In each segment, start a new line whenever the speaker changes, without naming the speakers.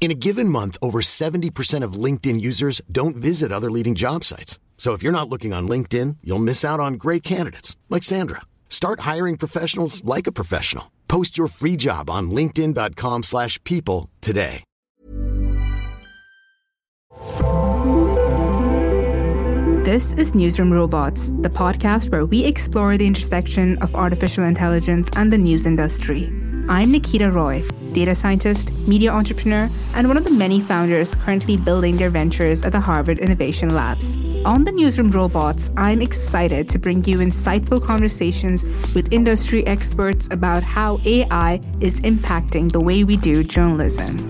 In a given month, over 70% of LinkedIn users don't visit other leading job sites. So if you're not looking on LinkedIn, you'll miss out on great candidates like Sandra. Start hiring professionals like a professional. Post your free job on linkedin.com/people today.
This is Newsroom Robots, the podcast where we explore the intersection of artificial intelligence and the news industry. I'm Nikita Roy, data scientist, media entrepreneur, and one of the many founders currently building their ventures at the Harvard Innovation Labs. On the Newsroom Robots, I'm excited to bring you insightful conversations with industry experts about how AI is impacting the way we do journalism.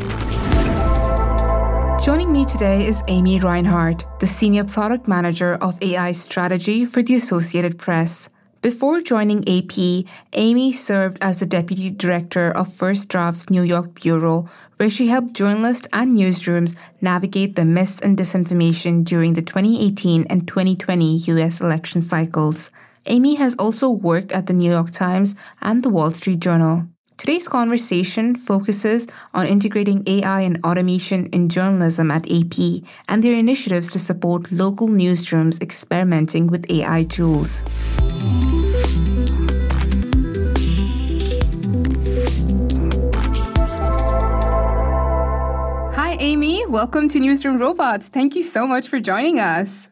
Joining me today is Aimee Rinehart, the Senior Product Manager of AI Strategy for the Associated Press. Before joining AP, Aimee served as the Deputy Director of First Draft's New York Bureau, where she helped journalists and newsrooms navigate the mis- and disinformation during the 2018 and 2020 US election cycles. Aimee has also worked at the New York Times and the Wall Street Journal. Today's conversation focuses on integrating AI and automation in journalism at AP and their initiatives to support local newsrooms experimenting with AI tools. Aimee. Welcome to Newsroom Robots. Thank you so much for joining us.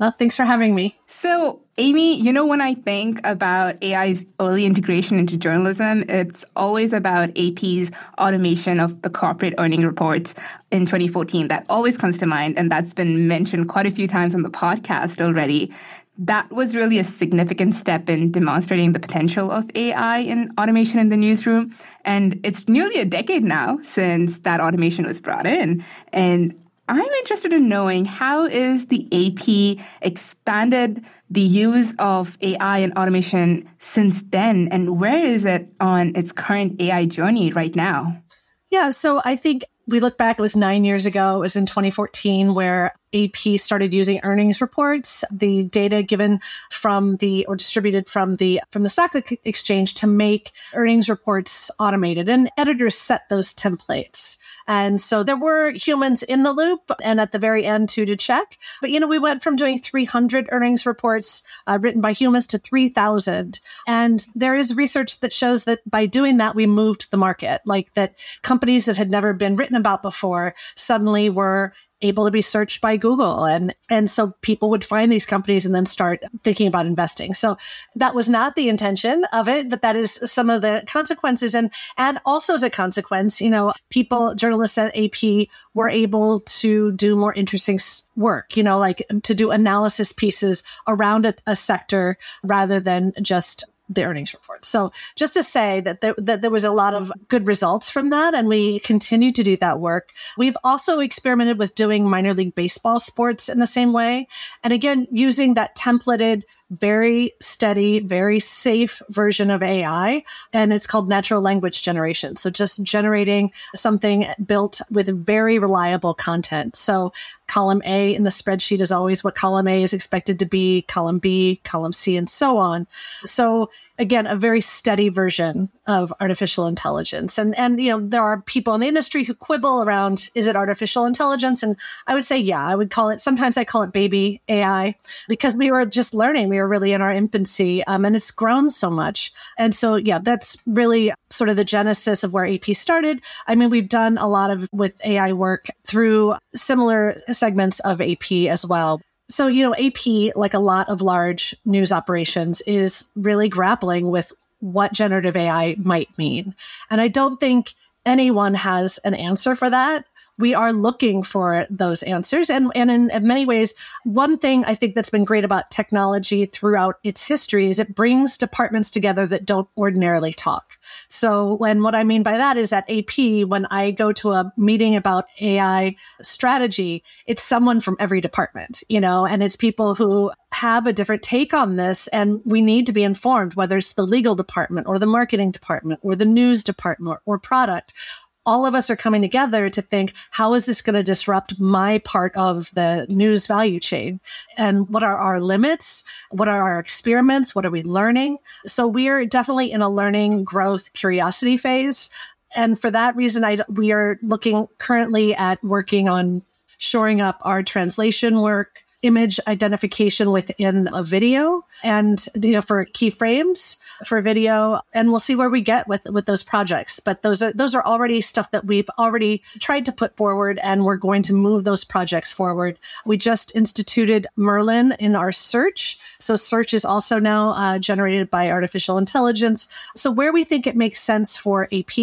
Well, thanks for having me.
So, Aimee, you know, when I think about AI's early integration into journalism, it's always about AP's automation of the corporate earning reports in 2014. That always comes to mind, and that's been mentioned quite a few times on the podcast already that was really a significant step in demonstrating the potential of AI in automation in the newsroom. And it's nearly a decade now since that automation was brought in. And I'm interested in knowing how is the AP expanded the use of AI and automation since then, and where is it on its current AI journey right now?
Yeah, so I think we look back, it was nine years ago, it was in 2014 where AP started using earnings reports, the data given from the or distributed from the from the stock exchange to make earnings reports automated and editors set those templates. And so there were humans in the loop and at the very end too to check. But you know, we went from doing 300 earnings reports uh, written by humans to 3000. And there is research that shows that by doing that we moved the market, like that companies that had never been written about before suddenly were able to be searched by Google. And, and so people would find these companies and then start thinking about investing. So that was not the intention of it, but that is some of the consequences. And, and also as a consequence, you know, people, journalists at AP were able to do more interesting work, you know, like to do analysis pieces around a, a sector rather than just the earnings report. So just to say that there, that there was a lot of good results from that, and we continue to do that work. We've also experimented with doing minor league baseball sports in the same way, and again using that templated, very steady, very safe version of AI, and it's called natural language generation. So just generating something built with very reliable content. So column A in the spreadsheet is always what column A is expected to be, column B, column C, and so on. So again, a very steady version of artificial intelligence. And and you know, there are people in the industry who quibble around is it artificial intelligence? And I would say, yeah, I would call it sometimes I call it baby AI because we were just learning. We were really in our infancy. Um, and it's grown so much. And so yeah, that's really sort of the genesis of where AP started. I mean, we've done a lot of with AI work through similar segments of AP as well. So, you know, AP, like a lot of large news operations, is really grappling with what generative AI might mean. And I don't think anyone has an answer for that we are looking for those answers. And, and in, in, many ways, one thing I think that's been great about technology throughout its history is it brings departments together that don't ordinarily talk. So when what I mean by that is at AP, when I go to a meeting about AI strategy, it's someone from every department, you know, and it's people who have a different take on this and we need to be informed whether it's the legal department or the marketing department or the news department or product all of us are coming together to think, how is this going to disrupt my part of the news value chain? And what are our limits? What are our experiments? What are we learning? So we're definitely in a learning, growth, curiosity phase. And for that reason, I, we are looking currently at working on shoring up our translation work, image identification within a video and you know for keyframes for video. And we'll see where we get with with those projects. But those are those are already stuff that we've already tried to put forward and we're going to move those projects forward. We just instituted merlin in our search. So search is also now uh, generated by artificial intelligence. So where we think it makes sense for ap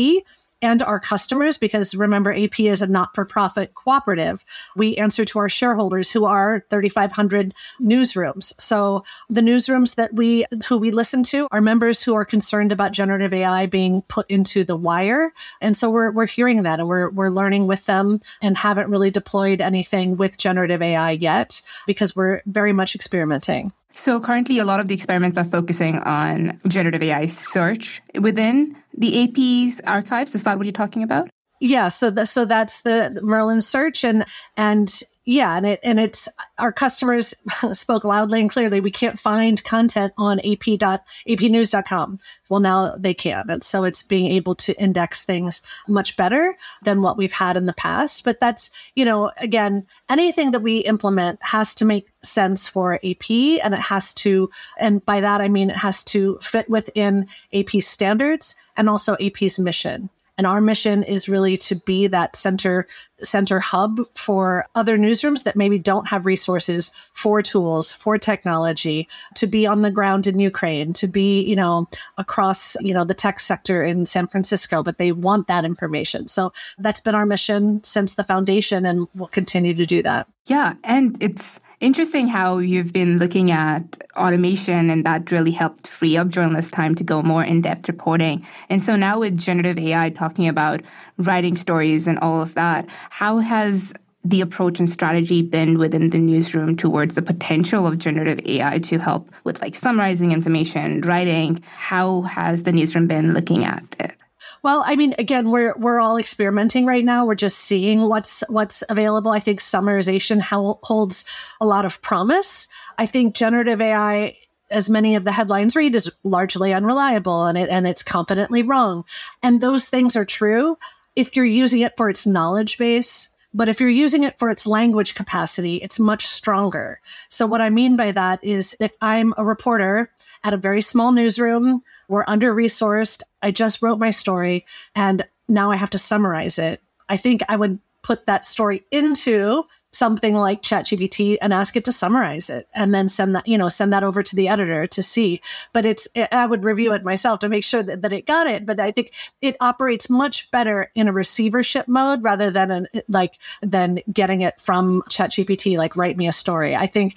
and our customers, because remember, AP is a not for profit cooperative. We answer to our shareholders who are 3,500 newsrooms. So the newsrooms that we, who we listen to are members who are concerned about generative AI being put into the wire. And so we're, we're hearing that and we're, we're learning with them and haven't really deployed anything with generative AI yet because we're very much experimenting.
So currently, a lot of the experiments are focusing on generative AI search within the AP's archives. Is that what you're talking about?
Yeah. So the, so that's the Merlin search, and and yeah, and it and it's our customers spoke loudly and clearly. We can't find content on ap.apnews.com. Well, now they can, and so it's being able to index things much better than what we've had in the past. But that's you know, again, anything that we implement has to make sense for AP, and it has to, and by that I mean it has to fit within AP standards and also AP's mission. And our mission is really to be that center center hub for other newsrooms that maybe don't have resources for tools, for technology, to be on the ground in Ukraine, to be, you know, across, you know, the tech sector in San Francisco, but they want that information. So that's been our mission since the foundation and we'll continue to do that.
Yeah, and it's interesting how you've been looking at automation and that really helped free up journalists' time to go more in depth reporting. And so now with generative AI talking about writing stories and all of that, how has the approach and strategy been within the newsroom towards the potential of generative AI to help with like summarizing information, writing? How has the newsroom been looking at it?
Well, I mean, again, we're we're all experimenting right now. We're just seeing what's what's available. I think summarization holds a lot of promise. I think generative AI as many of the headlines read is largely unreliable and it and it's confidently wrong. And those things are true if you're using it for its knowledge base. But if you're using it for its language capacity, it's much stronger. So what I mean by that is if I'm a reporter at a very small newsroom we're under resourced. I just wrote my story and now I have to summarize it. I think I would put that story into something like ChatGPT and ask it to summarize it and then send that, you know, send that over to the editor to see. But it's, I would review it myself to make sure that, that it got it. But I think it operates much better in a receivership mode rather than an, like, than getting it from ChatGPT, like write me a story. I think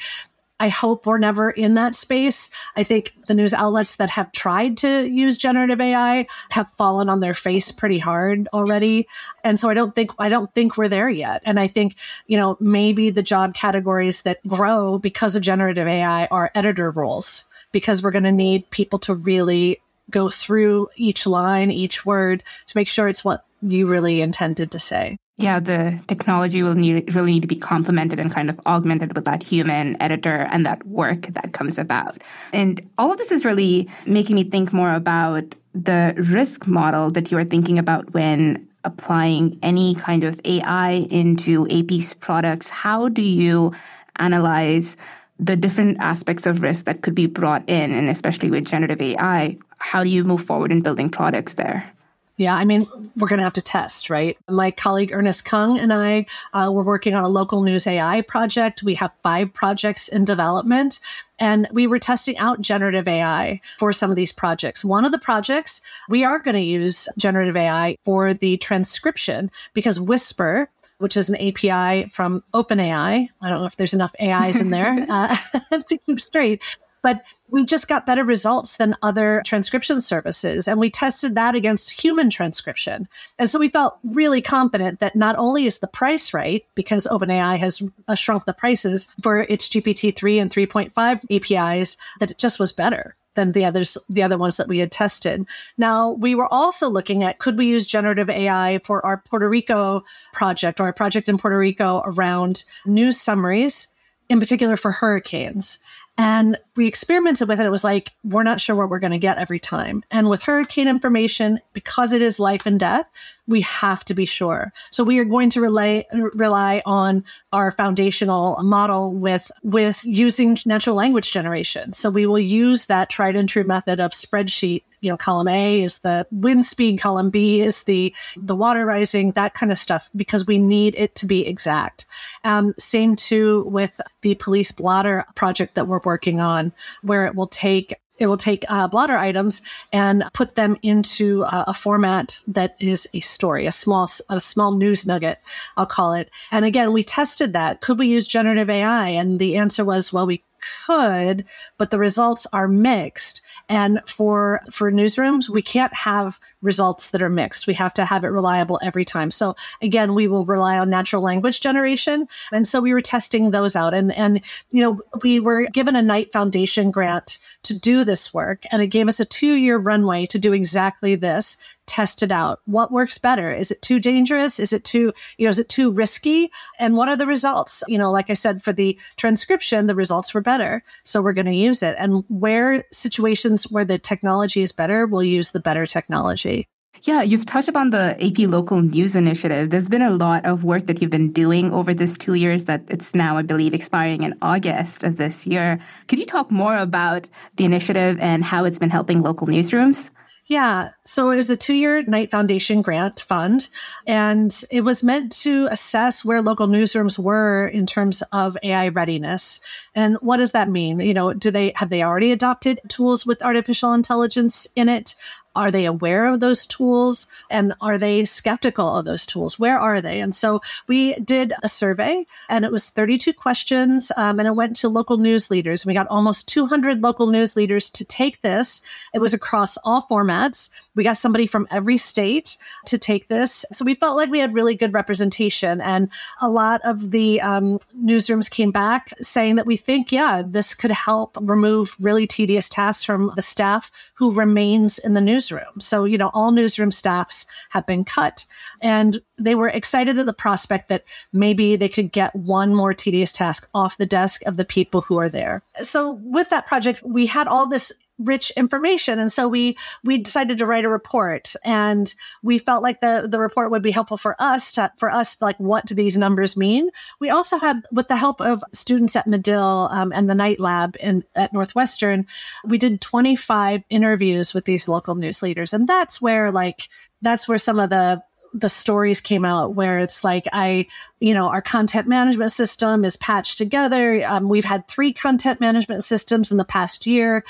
I hope we're never in that space. I think the news outlets that have tried to use generative AI have fallen on their face pretty hard already. And so I don't think I don't think we're there yet. And I think, you know, maybe the job categories that grow because of generative AI are editor roles because we're going to need people to really go through each line, each word to make sure it's what you really intended to say
yeah, the technology will need, really need to be complemented and kind of augmented with that human editor and that work that comes about. And all of this is really making me think more about the risk model that you are thinking about when applying any kind of AI into AP's products. How do you analyze the different aspects of risk that could be brought in, and especially with generative AI? How do you move forward in building products there?
Yeah, I mean, we're going to have to test, right? My colleague Ernest Kung and I uh, were working on a local news AI project. We have five projects in development, and we were testing out generative AI for some of these projects. One of the projects, we are going to use generative AI for the transcription because Whisper, which is an API from OpenAI. I don't know if there's enough AIs in there uh, to keep straight, but we just got better results than other transcription services. And we tested that against human transcription. And so we felt really confident that not only is the price right, because OpenAI has shrunk the prices for its GPT-3 and 3.5 APIs, that it just was better than the others, the other ones that we had tested. Now we were also looking at could we use generative AI for our Puerto Rico project or our project in Puerto Rico around news summaries, in particular for hurricanes. And we experimented with it. It was like, we're not sure what we're going to get every time. And with hurricane information, because it is life and death, we have to be sure. So we are going to rely, rely on our foundational model with, with using natural language generation. So we will use that tried and true method of spreadsheet you know, column A is the wind speed, column B is the the water rising, that kind of stuff, because we need it to be exact. Um, same too with the police blotter project that we're working on, where it will take it will take uh, blotter items and put them into uh, a format that is a story, a small, a small news nugget, I'll call it. And again, we tested that. Could we use generative AI? And the answer was, well, we could, but the results are mixed. And for for newsrooms, we can't have results that are mixed. We have to have it reliable every time. So again, we will rely on natural language generation. And so we were testing those out. And and you know, we were given a Knight Foundation grant to do this work, and it gave us a two-year runway to do exactly this test it out. What works better? Is it too dangerous? Is it too, you know, is it too risky? And what are the results? You know, like I said, for the transcription, the results were better. So we're going to use it. And where situations where the technology is better, we'll use the better technology.
Yeah, you've touched upon the AP Local News Initiative. There's been a lot of work that you've been doing over this two years that it's now, I believe, expiring in August of this year. Could you talk more about the initiative and how it's been helping local newsrooms?
Yeah. So it was a two year Knight Foundation grant fund, and it was meant to assess where local newsrooms were in terms of AI readiness. And what does that mean? You know, do they have they already adopted tools with artificial intelligence in it? Are they aware of those tools? And are they skeptical of those tools? Where are they? And so we did a survey and it was 32 questions um, and it went to local news leaders. We got almost 200 local news leaders to take this. It was across all formats. We got somebody from every state to take this. So we felt like we had really good representation. And a lot of the um, newsrooms came back saying that we think, yeah, this could help remove really tedious tasks from the staff who remains in the news newsroom. So, you know, all newsroom staffs have been cut. And they were excited at the prospect that maybe they could get one more tedious task off the desk of the people who are there. So, with that project, we had all this rich information. And so we we decided to write a report and we felt like the the report would be helpful for us to for us like what do these numbers mean? We also had with the help of students at medill um, and the Knight lab in at northwestern we did 25 interviews with these local news leaders. And that's where like that's where some of the the stories came out where it's like I, you know, our content management system is patched together. Um, we've had three content management systems in the past year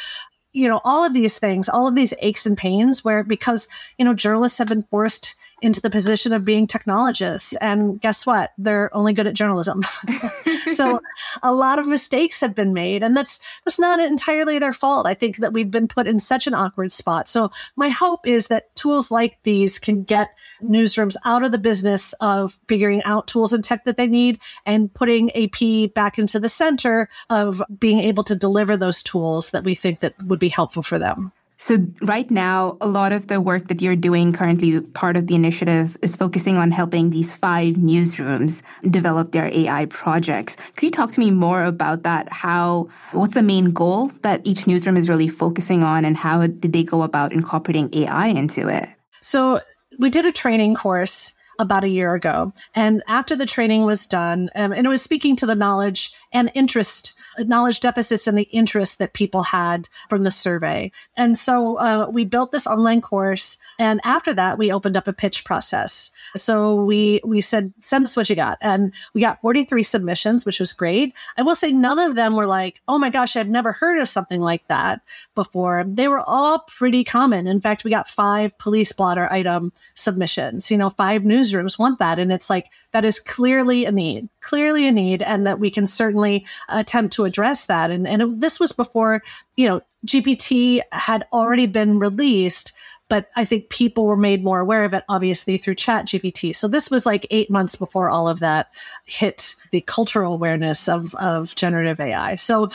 you know, all of these things, all of these aches and pains where because, you know, journalists have been forced into the position of being technologists. And guess what? They're only good at journalism. so a lot of mistakes have been made. And that's that's not entirely their fault. I think that we've been put in such an awkward spot. So my hope is that tools like these can get newsrooms out of the business of figuring out tools and tech that they need and putting AP back into the center of being able to deliver those tools that we think that would be helpful for them.
So, right now, a lot of the work that you're doing currently, part of the initiative, is focusing on helping these five newsrooms develop their AI projects. Could you talk to me more about that? How, what's the main goal that each newsroom is really focusing on, and how did they go about incorporating AI into it?
So, we did a training course about a year ago. And after the training was done, um, and it was speaking to the knowledge and interest knowledge deficits and the interest that people had from the survey. And so uh, we built this online course. And after that, we opened up a pitch process. So we, we said, send us what you got. And we got 43 submissions, which was great. I will say none of them were like, oh my gosh, I've never heard of something like that before. They were all pretty common. In fact, we got five police blotter item submissions. You know, five newsrooms want that. And it's like, that is clearly a need, clearly a need, and that we can certainly attempt to address that. And, and it, this was before, you know, GPT had already been released, but I think people were made more aware of it, obviously, through Chat GPT. So this was like eight months before all of that hit the cultural awareness of, of generative AI. So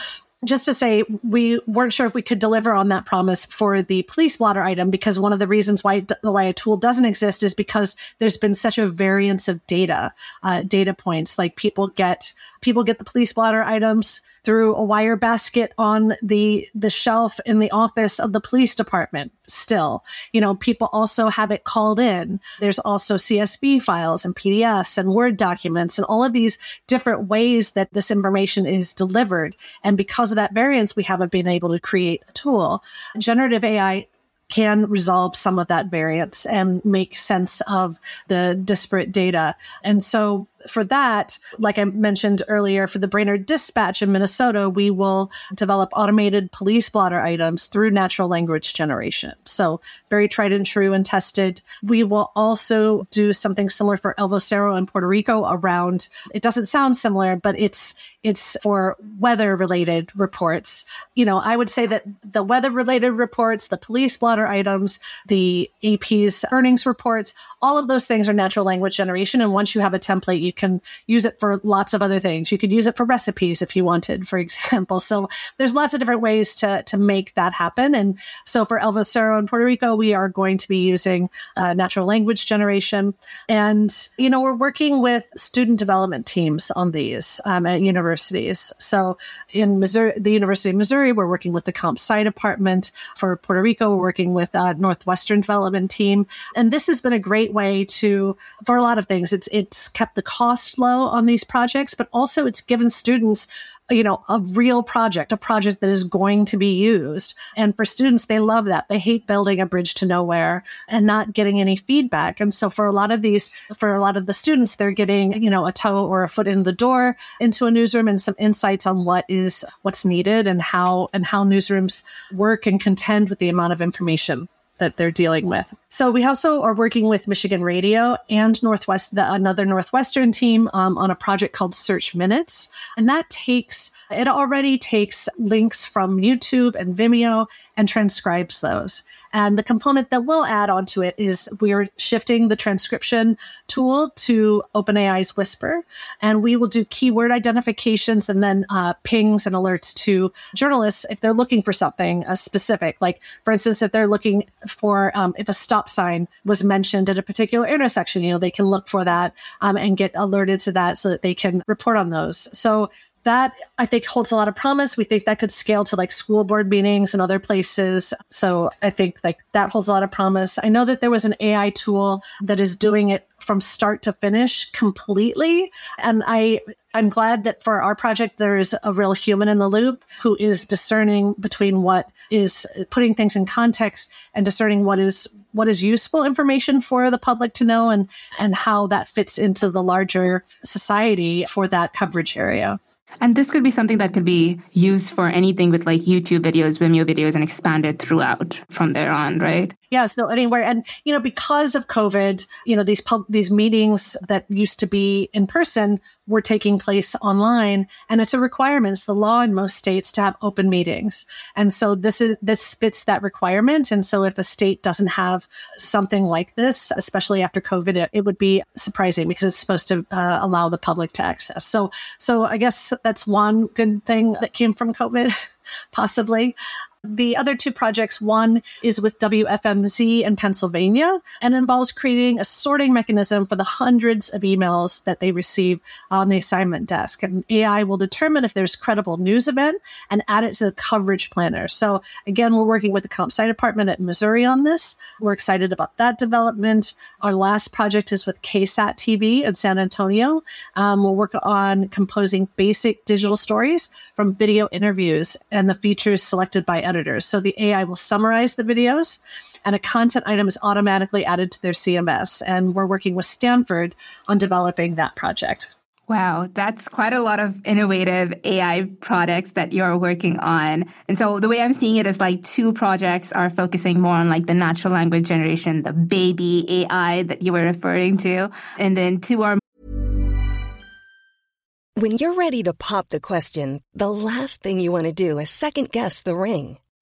just to say, we weren't sure if we could deliver on that promise for the police blotter item because one of the reasons why why a tool doesn't exist is because there's been such a variance of data, uh, data points. Like people get people get the police blotter items through a wire basket on the the shelf in the office of the police department still. You know people also have it called in. There's also csv files and pdfs and word documents and all of these different ways that this information is delivered. And because of that variance we haven't been able to create a tool. Generative ai can resolve some of that variance and make sense of the disparate data. And so for that, like I mentioned earlier, for the Brainerd Dispatch in Minnesota, we will develop automated police blotter items through natural language generation. So very tried and true and tested. We will also do something similar for El Vocero in Puerto Rico around, it doesn't sound similar, but it's, it's for weather related reports. You know, I would say that the weather related reports, the police blotter items, the AP's earnings reports, all of those things are natural language generation. And once you have a template, you can use it for lots of other things. You could use it for recipes if you wanted, for example. So there's lots of different ways to, to make that happen. And so for El Vocero in Puerto Rico, we are going to be using uh, natural language generation. And, you know, we're working with student development teams on these um, at universities. So in Missouri, the University of Missouri, we're working with the comp sci department. For Puerto Rico, we're working with a Northwestern development team. And this has been a great way to, for a lot of things, it's, it's kept the cost cost low on these projects, but also it's given students you know, a real project, a project that is going to be used. And for students, they love that. They hate building a bridge to nowhere and not getting any feedback. And so for a lot of these, for a lot of the students, they're getting, you know, a toe or a foot in the door into a newsroom and some insights on what is, what's needed and how, and how newsrooms work and contend with the amount of information that they're dealing with. So we also are working with Michigan Radio and Northwest, the, another Northwestern team um, on a project called Search Minutes, and that takes it already takes links from YouTube and Vimeo and transcribes those. And the component that we'll add onto it is we're shifting the transcription tool to OpenAI's Whisper, and we will do keyword identifications and then uh, pings and alerts to journalists if they're looking for something uh, specific. Like, for instance, if they're looking for um, if a stop sign was mentioned at a particular intersection, you know, they can look for that um, and get alerted to that so that they can report on those. So that I think holds a lot of promise. We think that could scale to like school board meetings and other places. So I think like that holds a lot of promise. I know that there was an AI tool that is doing it from start to finish completely. And I I'm glad that for our project there is a real human in the loop who is discerning between what is putting things in context and discerning what is what is useful information for the public to know and and how that fits into the larger society for that coverage area.
And this could be something that could be used for anything with like YouTube videos, Vimeo videos, and expanded throughout from there on, right?
Yeah, so anywhere, and you know, because of COVID, you know, these pub- these meetings that used to be in person were taking place online, and it's a requirement. It's the law in most states to have open meetings, and so this is this fits that requirement. And so, if a state doesn't have something like this, especially after COVID, it, it would be surprising because it's supposed to uh, allow the public to access. So, so I guess that's one good thing that came from COVID, possibly. The other two projects, one is with WFMZ in Pennsylvania and involves creating a sorting mechanism for the hundreds of emails that they receive on the assignment desk. And AI will determine if there's credible news event and add it to the coverage planner. So again, we're working with the comp sci department at Missouri on this. We're excited about that development. Our last project is with KSAT TV in San Antonio. Um, we'll work on composing basic digital stories from video interviews and the features selected by editors. So the AI will summarize the videos and a content item is automatically added to their CMS. And we're working with Stanford on developing that project.
Wow, that's quite a lot of innovative AI products that you're working on. And so the way I'm seeing it is like two projects are focusing more on like the natural language generation, the baby AI that you were referring to. And then two are
when you're ready to pop the question, the last thing you want to do is second guess the ring.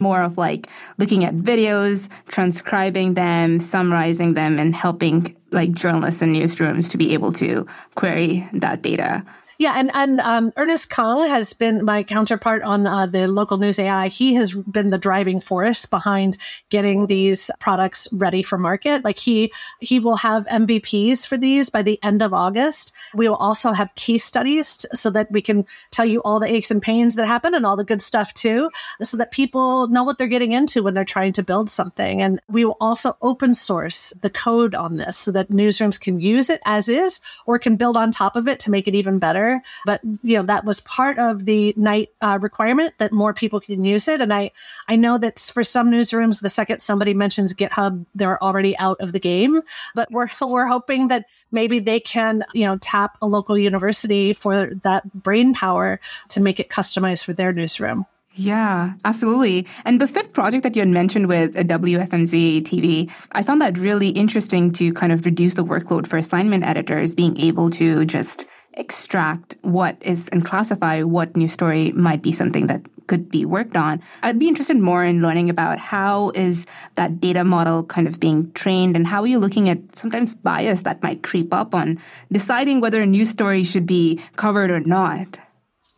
More of like looking at videos, transcribing them, summarizing them, and helping like journalists and newsrooms to be able to query that data.
Yeah, and and um, Ernest Kung has been my counterpart on uh, the local news AI. He has been the driving force behind getting these products ready for market. Like he he will have MVPs for these by the end of August. We will also have case studies so that we can tell you all the aches and pains that happen and all the good stuff too, so that people know what they're getting into when they're trying to build something. And we will also open source the code on this so that newsrooms can use it as is or can build on top of it to make it even better. But you know that was part of the Knight uh, requirement that more people can use it. And I I know that for some newsrooms, the second somebody mentions GitHub, they're already out of the game. But we're we're hoping that maybe they can you know tap a local university for that brain power to make it customized for their newsroom.
Yeah, absolutely. And the fifth project that you had mentioned with WFMZ TV, I found that really interesting to kind of reduce the workload for assignment editors, being able to just extract what is and classify what news story might be something that could be worked on. I'd be interested more in learning about how is that data model kind of being trained and how are you looking at sometimes bias that might creep up on deciding whether a news story should be covered or not.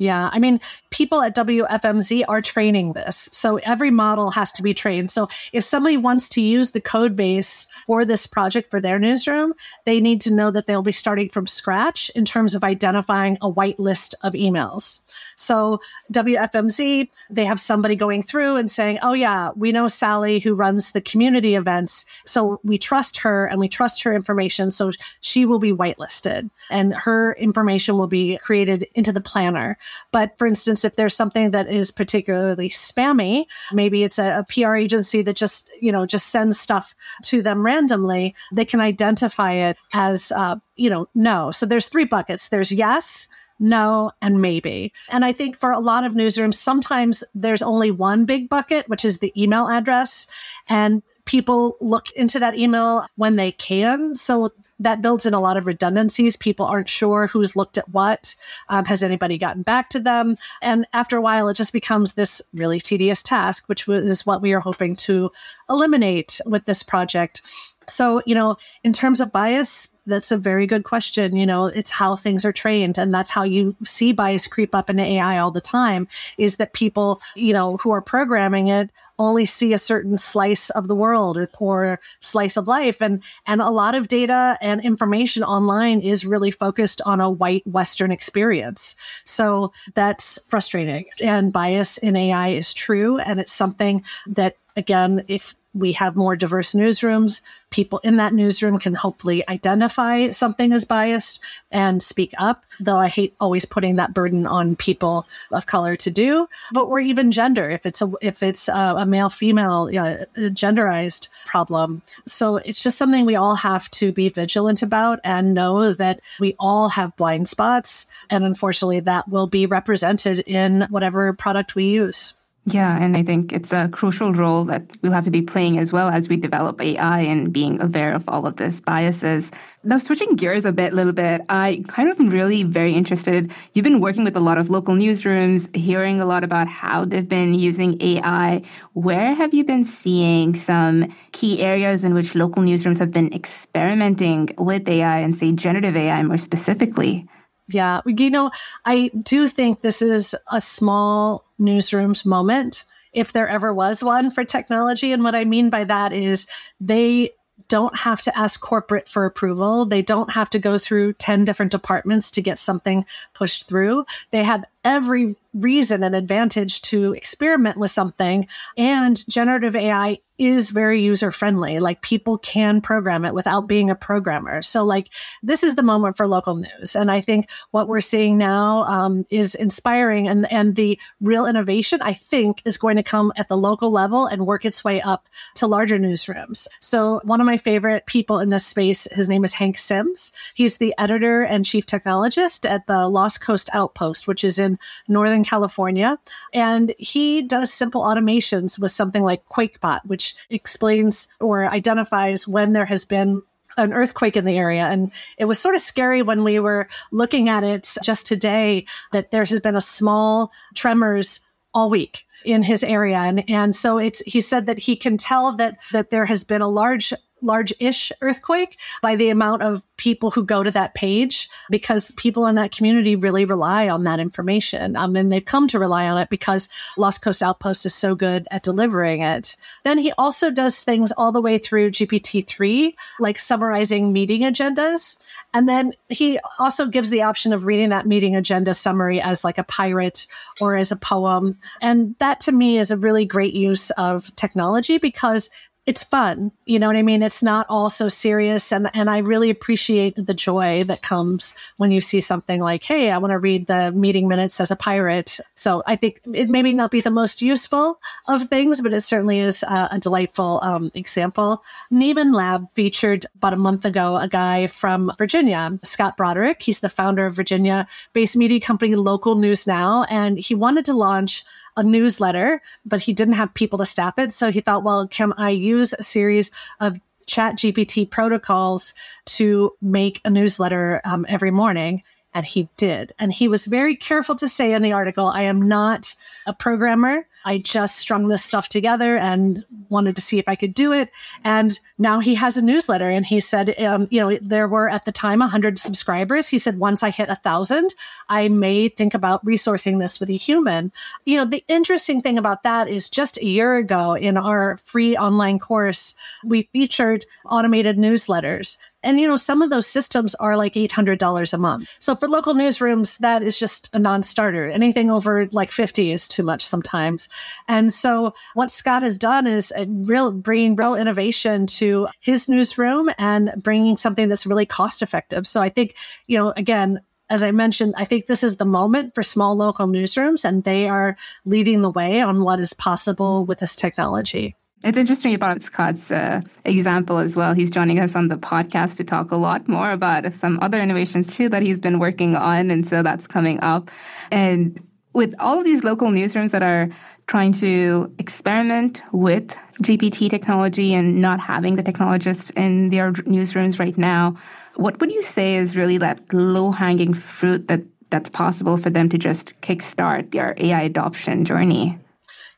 Yeah, I mean, people at WFMZ are training this. So every model has to be trained. So if somebody wants to use the code base for this project for their newsroom, they need to know that they'll be starting from scratch in terms of identifying a white list of emails. So WFMZ, they have somebody going through and saying, "Oh yeah, we know Sally who runs the community events, so we trust her and we trust her information, so she will be whitelisted and her information will be created into the planner." But for instance, if there's something that is particularly spammy, maybe it's a, a PR agency that just you know just sends stuff to them randomly, they can identify it as uh, you know no. So there's three buckets. There's yes no, and maybe. And I think for a lot of newsrooms, sometimes there's only one big bucket, which is the email address. And people look into that email when they can. So that builds in a lot of redundancies. People aren't sure who's looked at what. Um, has anybody gotten back to them? And after a while, it just becomes this really tedious task, which is what we are hoping to eliminate with this project. So, you know, in terms of bias, that's a very good question. You know, it's how things are trained. And that's how you see bias creep up in AI all the time is that people, you know, who are programming it only see a certain slice of the world or, or slice of life. And, and a lot of data and information online is really focused on a white Western experience. So that's frustrating. And bias in AI is true. And it's something that again, if we have more diverse newsrooms, people in that newsroom can hopefully identify something as biased and speak up. Though I hate always putting that burden on people of color to do, but or even gender if it's a if it's a, a male female uh, genderized problem. So it's just something we all have to be vigilant about and know that we all have blind spots, and unfortunately, that will be represented in whatever product we use.
Yeah, and I think it's a crucial role that we'll have to be playing as well as we develop AI and being aware of all of this biases. Now, switching gears a bit, little bit, I kind of am really very interested. You've been working with a lot of local newsrooms, hearing a lot about how they've been using AI. Where have you been seeing some key areas in which local newsrooms have been experimenting with AI and say generative AI more specifically?
Yeah. You know, I do think this is a small newsrooms moment, if there ever was one for technology. And what I mean by that is they don't have to ask corporate for approval. They don't have to go through 10 different departments to get something pushed through. They have every reason and advantage to experiment with something. And generative AI is very user friendly. Like people can program it without being a programmer. So like this is the moment for local news. And I think what we're seeing now um, is inspiring and, and the real innovation I think is going to come at the local level and work its way up to larger newsrooms. So one of my favorite people in this space, his name is Hank Sims. He's the editor and chief technologist at the Lost Coast Outpost, which is in Northern California. And he does simple automations with something like QuakeBot, which explains or identifies when there has been an earthquake in the area. And it was sort of scary when we were looking at it just today that there has been a small tremors all week in his area and and so it's he said that he can tell that that there has been a large large-ish earthquake by the amount of people who go to that page because people in that community really rely on that information. Um, and they've come to rely on it because Lost Coast Outpost is so good at delivering it. Then he also does things all the way through GPT-3, like summarizing meeting agendas. And then he also gives the option of reading that meeting agenda summary as like a pirate or as a poem. And that to me is a really great use of technology because it's fun. You know what I mean? It's not all so serious. And, and I really appreciate the joy that comes when you see something like, hey, I want to read the meeting minutes as a pirate. So I think it may maybe not be the most useful of things, but it certainly is a, a delightful um, example. Nieman Lab featured about a month ago a guy from Virginia, Scott Brodbeck. He's the founder of Virginia based media company Local News Now. And he wanted to launch a newsletter, but he didn't have people to staff it. So he thought, well, can I use a series of chat GPT protocols to make a newsletter um, every morning? And he did. And he was very careful to say in the article, I am not a programmer. I just strung this stuff together and wanted to see if I could do it. And now he has a newsletter. And he said, um, you know, there were at the time 100 subscribers. He said, once I hit a thousand, I may think about resourcing this with a human. You know, the interesting thing about that is just a year ago in our free online course, we featured automated newsletters and, you know, some of those systems are like $800 a month. So for local newsrooms, that is just a non starter. Anything over like 50 is too much sometimes. And so what Scott has done is uh, real, bringing real innovation to his newsroom and bringing something that's really cost effective. So I think, you know, again, as I mentioned, I think this is the moment for small local newsrooms, and they are leading the way on what is possible with this technology.
It's interesting about Scott's uh, example as well. He's joining us on the podcast to talk a lot more about some other innovations too that he's been working on. And so that's coming up. And with all of these local newsrooms that are trying to experiment with GPT technology and not having the technologists in their newsrooms right now. What would you say is really that low hanging fruit that that's possible for them to just kickstart their AI adoption journey?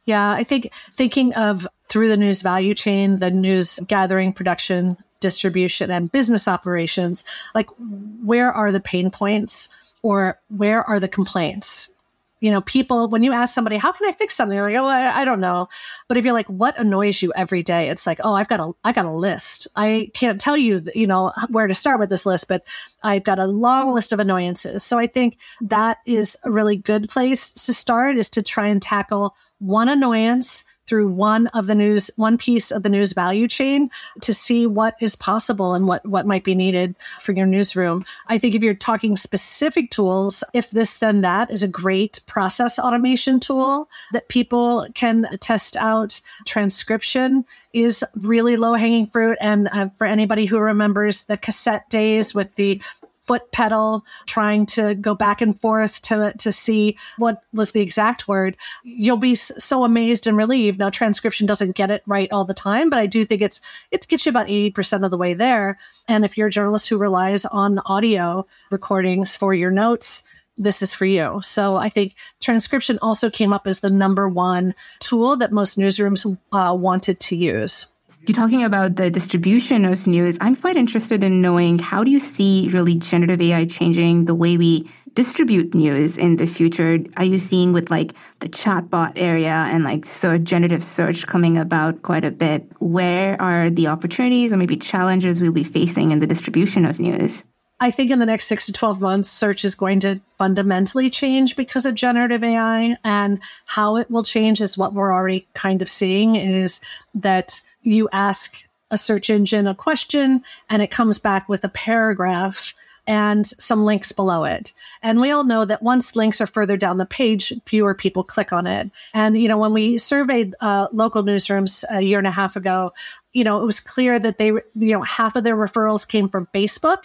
Yeah, I think thinking of through the news value chain, the news gathering, production, distribution, and business operations, like where are the pain points or where are the complaints? You know, people, when you ask somebody, how can I fix something? They're like, oh, I, I, don't know. But if you're like, what annoys you every day? It's like, oh, I've got a, I got a list. I can't tell you, you know, where to start with this list, but I've got a long list of annoyances. So I think that is a really good place to start is to try and tackle one annoyance through one of the news, one piece of the news value chain to see what is possible and what, what might be needed for your newsroom. I think if you're talking specific tools, if this then that is a great process automation tool that people can test out. Transcription is really low hanging fruit. And uh, for anybody who remembers the cassette days with the foot pedal, trying to go back and forth to, to see what was the exact word, you'll be so amazed and relieved. Now, transcription doesn't get it right all the time, but I do think it's, it gets you about 80% of the way there. And if you're a journalist who relies on audio recordings for your notes, this is for you. So I think transcription also came up as the number one tool that most newsrooms uh, wanted to use.
You're talking about the distribution of news. I'm quite interested in knowing how do you see really generative AI changing the way we distribute news in the future? Are you seeing with like the chatbot area and like so generative search coming about quite a bit? Where are the opportunities or maybe challenges we'll be facing in the distribution of news?
I think in the next six to 12 months, search is going to fundamentally change because of generative AI. And how it will change is what we're already kind of seeing is that you ask a search engine a question and it comes back with a paragraph and some links below it. And we all know that once links are further down the page, fewer people click on it. And, you know, when we surveyed uh, local newsrooms a year and a half ago, you know, it was clear that they, you know, half of their referrals came from Facebook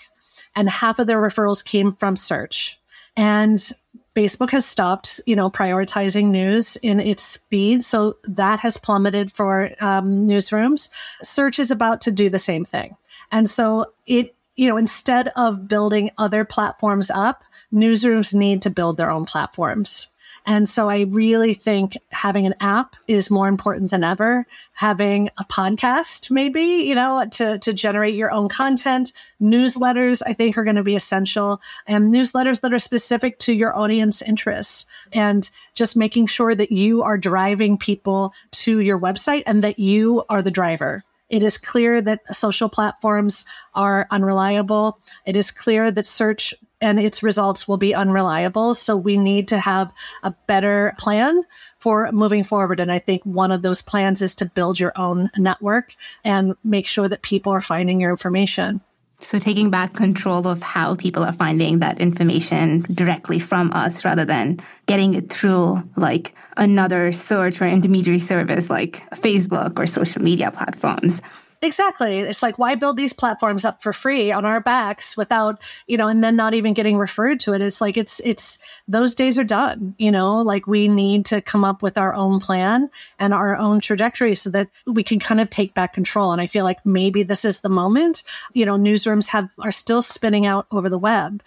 and half of their referrals came from search. And Facebook has stopped, you know, prioritizing news in its feed, so that has plummeted for um, newsrooms. Search is about to do the same thing, and so it, you know, instead of building other platforms up, newsrooms need to build their own platforms. And so I really think having an app is more important than ever. Having a podcast, maybe, you know, to, to generate your own content. Newsletters, I think, are going to be essential and newsletters that are specific to your audience interests and just making sure that you are driving people to your website and that you are the driver. It is clear that social platforms are unreliable. It is clear that search and its results will be unreliable. So we need to have a better plan for moving forward. And I think one of those plans is to build your own network and make sure that people are finding your information.
So taking back control of how people are finding that information directly from us rather than getting it through like another search or intermediary service like Facebook or social media platforms.
Exactly. It's like, why build these platforms up for free on our backs without, you know, and then not even getting referred to it? It's like, it's, it's, those days are done, you know, like we need to come up with our own plan and our own trajectory so that we can kind of take back control. And I feel like maybe this is the moment, you know, newsrooms have, are still spinning out over the web.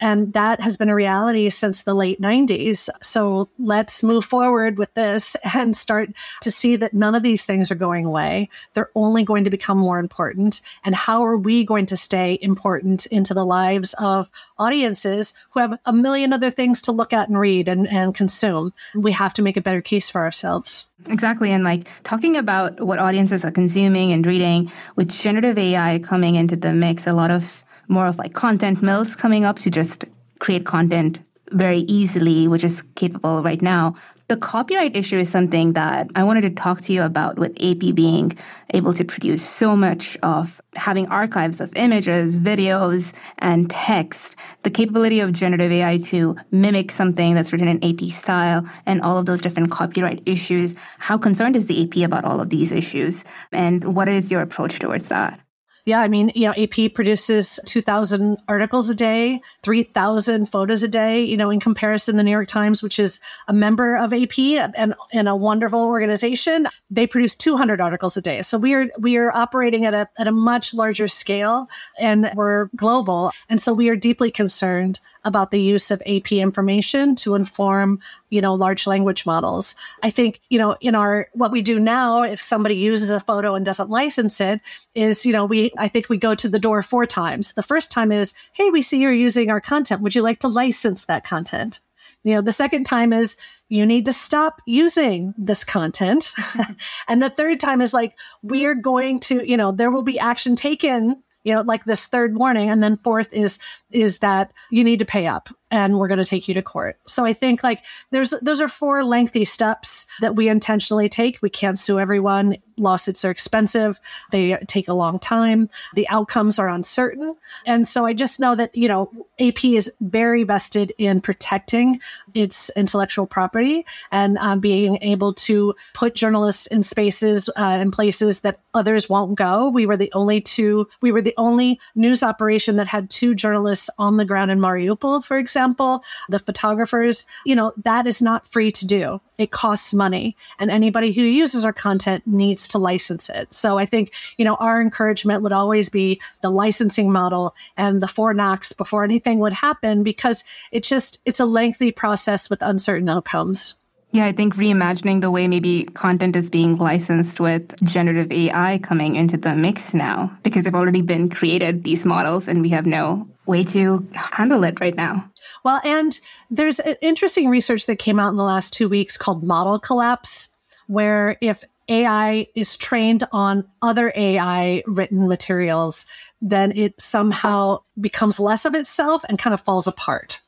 And that has been a reality since the late 90s. So let's move forward with this and start to see that none of these things are going away. They're only going to become more important. And how are we going to stay important into the lives of audiences who have a million other things to look at and read and, and consume? We have to make a better case for ourselves.
Exactly. And like talking about what audiences are consuming and reading with generative AI coming into the mix, a lot of more of like content mills coming up to just create content very easily, which is capable right now. The copyright issue is something that I wanted to talk to you about with AP being able to produce so much of having archives of images, videos, and text, the capability of generative AI to mimic something that's written in AP style and all of those different copyright issues. How concerned is the AP about all of these issues? And what is your approach towards that?
Yeah, I mean, you know, AP produces 2,000 articles a day, 3,000 photos a day. You know, in comparison, the New York Times, which is a member of AP and, and a wonderful organization, they produce 200 articles a day. So we are we are operating at a at a much larger scale, and we're global, and so we are deeply concerned about the use of AP information to inform, you know, large language models. I think, you know, in our what we do now, if somebody uses a photo and doesn't license it, is, you know, we I think we go to the door four times. The first time is, hey, we see you're using our content. Would you like to license that content? You know, the second time is you need to stop using this content. and the third time is like, we are going to, you know, there will be action taken you know like this third warning and then fourth is is that you need to pay up and we're going to take you to court. So I think like there's those are four lengthy steps that we intentionally take. We can't sue everyone. Lawsuits are expensive. They take a long time. The outcomes are uncertain. And so I just know that, you know, AP is very vested in protecting its intellectual property and um, being able to put journalists in spaces uh, and places that others won't go. We were the only two, we were the only news operation that had two journalists on the ground in Mariupol, for example the photographers, you know, that is not free to do. It costs money. And anybody who uses our content needs to license it. So I think, you know, our encouragement would always be the licensing model and the four knocks before anything would happen because it just, it's a lengthy process with uncertain outcomes.
Yeah, I think reimagining the way maybe content is being licensed with generative AI coming into the mix now because they've already been created, these models, and we have no way to handle it right now.
Well, and there's interesting research that came out in the last two weeks called model collapse, where if AI is trained on other AI written materials, then it somehow becomes less of itself and kind of falls apart.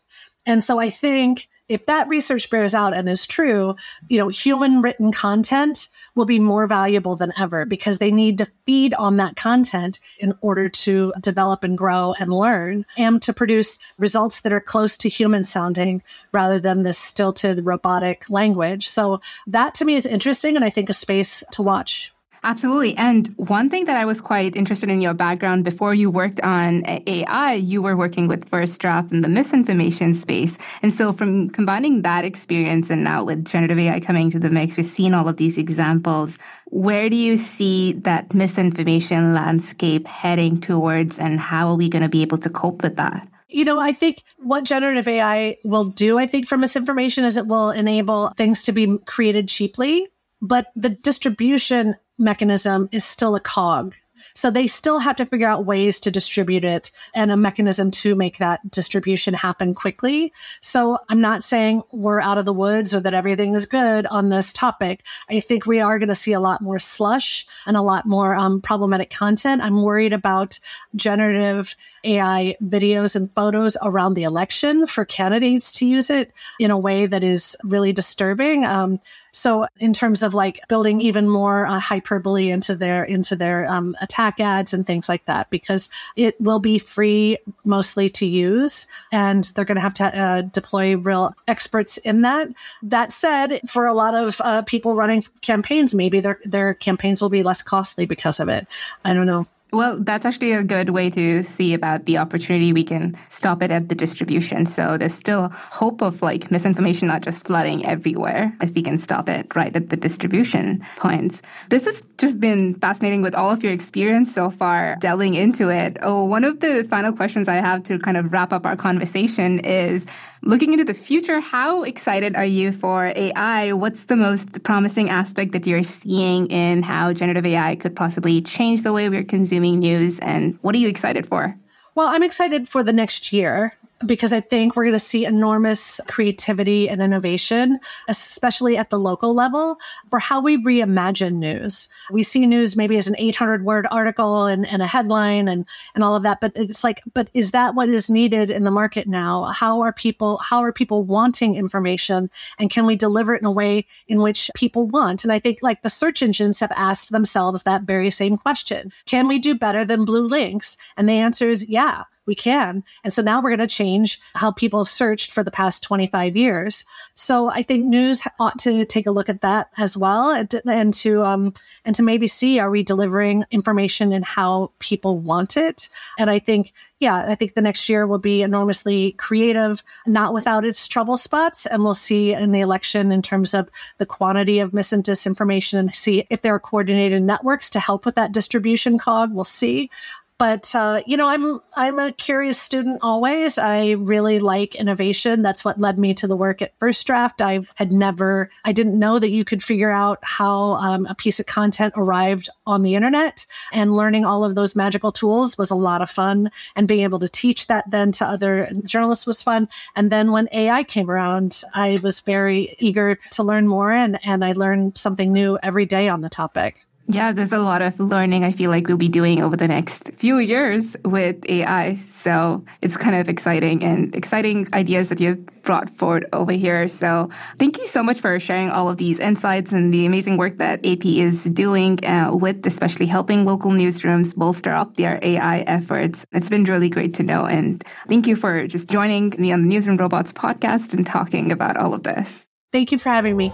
And so I think if that research bears out and is true, you know, human written content will be more valuable than ever because they need to feed on that content in order to develop and grow and learn and to produce results that are close to human sounding rather than this stilted robotic language. So that to me is interesting and I think a space to watch.
Absolutely. And one thing that I was quite interested in your background before you worked on AI, you were working with First Draft in the misinformation space. And so from combining that experience and now with generative AI coming to the mix, we've seen all of these examples. Where do you see that misinformation landscape heading towards and how are we going to be able to cope with that?
You know, I think what generative AI will do, I think, for misinformation is it will enable things to be created cheaply, but the distribution mechanism is still a cog. So they still have to figure out ways to distribute it and a mechanism to make that distribution happen quickly. So I'm not saying we're out of the woods or that everything is good on this topic. I think we are going to see a lot more slush and a lot more um, problematic content. I'm worried about generative AI videos and photos around the election for candidates to use it in a way that is really disturbing. Um, so in terms of like building even more uh, hyperbole into their into their um, attack ads and things like that, because it will be free mostly to use, and they're going to have to uh, deploy real experts in that. That said, for a lot of uh, people running campaigns, maybe their their campaigns will be less costly because of it. I don't know.
Well, that's actually a good way to see about the opportunity. We can stop it at the distribution. So there's still hope of like misinformation not just flooding everywhere if we can stop it right at the distribution points. This has just been fascinating with all of your experience so far delving into it. Oh, one of the final questions I have to kind of wrap up our conversation is Looking into the future, how excited are you for AI? What's the most promising aspect that you're seeing in how generative AI could possibly change the way we're consuming news? And what are you excited for?
Well, I'm excited for the next year because I think we're going to see enormous creativity and innovation, especially at the local level for how we reimagine news. We see news maybe as an 800 word article and, and a headline and, and all of that. But it's like, but is that what is needed in the market now? How are people, how are people wanting information? And can we deliver it in a way in which people want? And I think like the search engines have asked themselves that very same question. Can we do better than blue links? And the answer is yeah we can. And so now we're going to change how people have searched for the past 25 years. So I think news ought to take a look at that as well and to, and um, and to maybe see, are we delivering information in how people want it? And I think, yeah, I think the next year will be enormously creative, not without its trouble spots. And we'll see in the election in terms of the quantity of mis and disinformation and see if there are coordinated networks to help with that distribution cog. We'll see. But uh, you know, I'm I'm a curious student always. I really like innovation. That's what led me to the work at First Draft. I had never, I didn't know that you could figure out how um, a piece of content arrived on the internet. And learning all of those magical tools was a lot of fun. And being able to teach that then to other journalists was fun. And then when AI came around, I was very eager to learn more, and and I learned something new every day on the topic.
Yeah, there's a lot of learning I feel like we'll be doing over the next few years with AI. So it's kind of exciting and exciting ideas that you've brought forward over here. So thank you so much for sharing all of these insights and the amazing work that AP is doing uh, with especially helping local newsrooms bolster up their AI efforts. It's been really great to know. And thank you for just joining me on the Newsroom Robots podcast and talking about all of this.
Thank you for having me.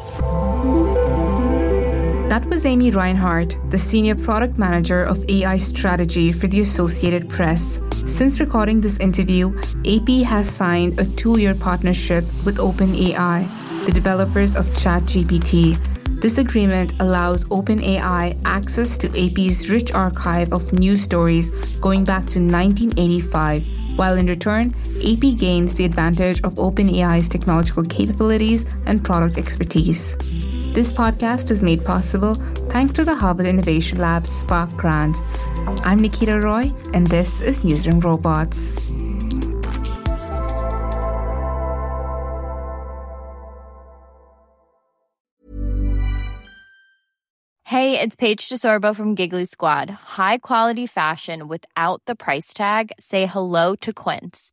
That was Aimee Rinehart, the Senior Product Manager of AI Strategy for the Associated Press. Since recording this interview, AP has signed a two year partnership with OpenAI, the developers of ChatGPT. This agreement allows OpenAI access to AP's rich archive of news stories going back to 1985 while in return, AP gains the advantage of OpenAI's technological capabilities and product expertise. This podcast is made possible thanks to the Harvard Innovation Lab's Spark Grant. I'm Nikita Roy, and this is Newsroom Robots.
Hey, it's Paige DeSorbo from Giggly Squad. High quality fashion without the price tag? Say hello to Quince.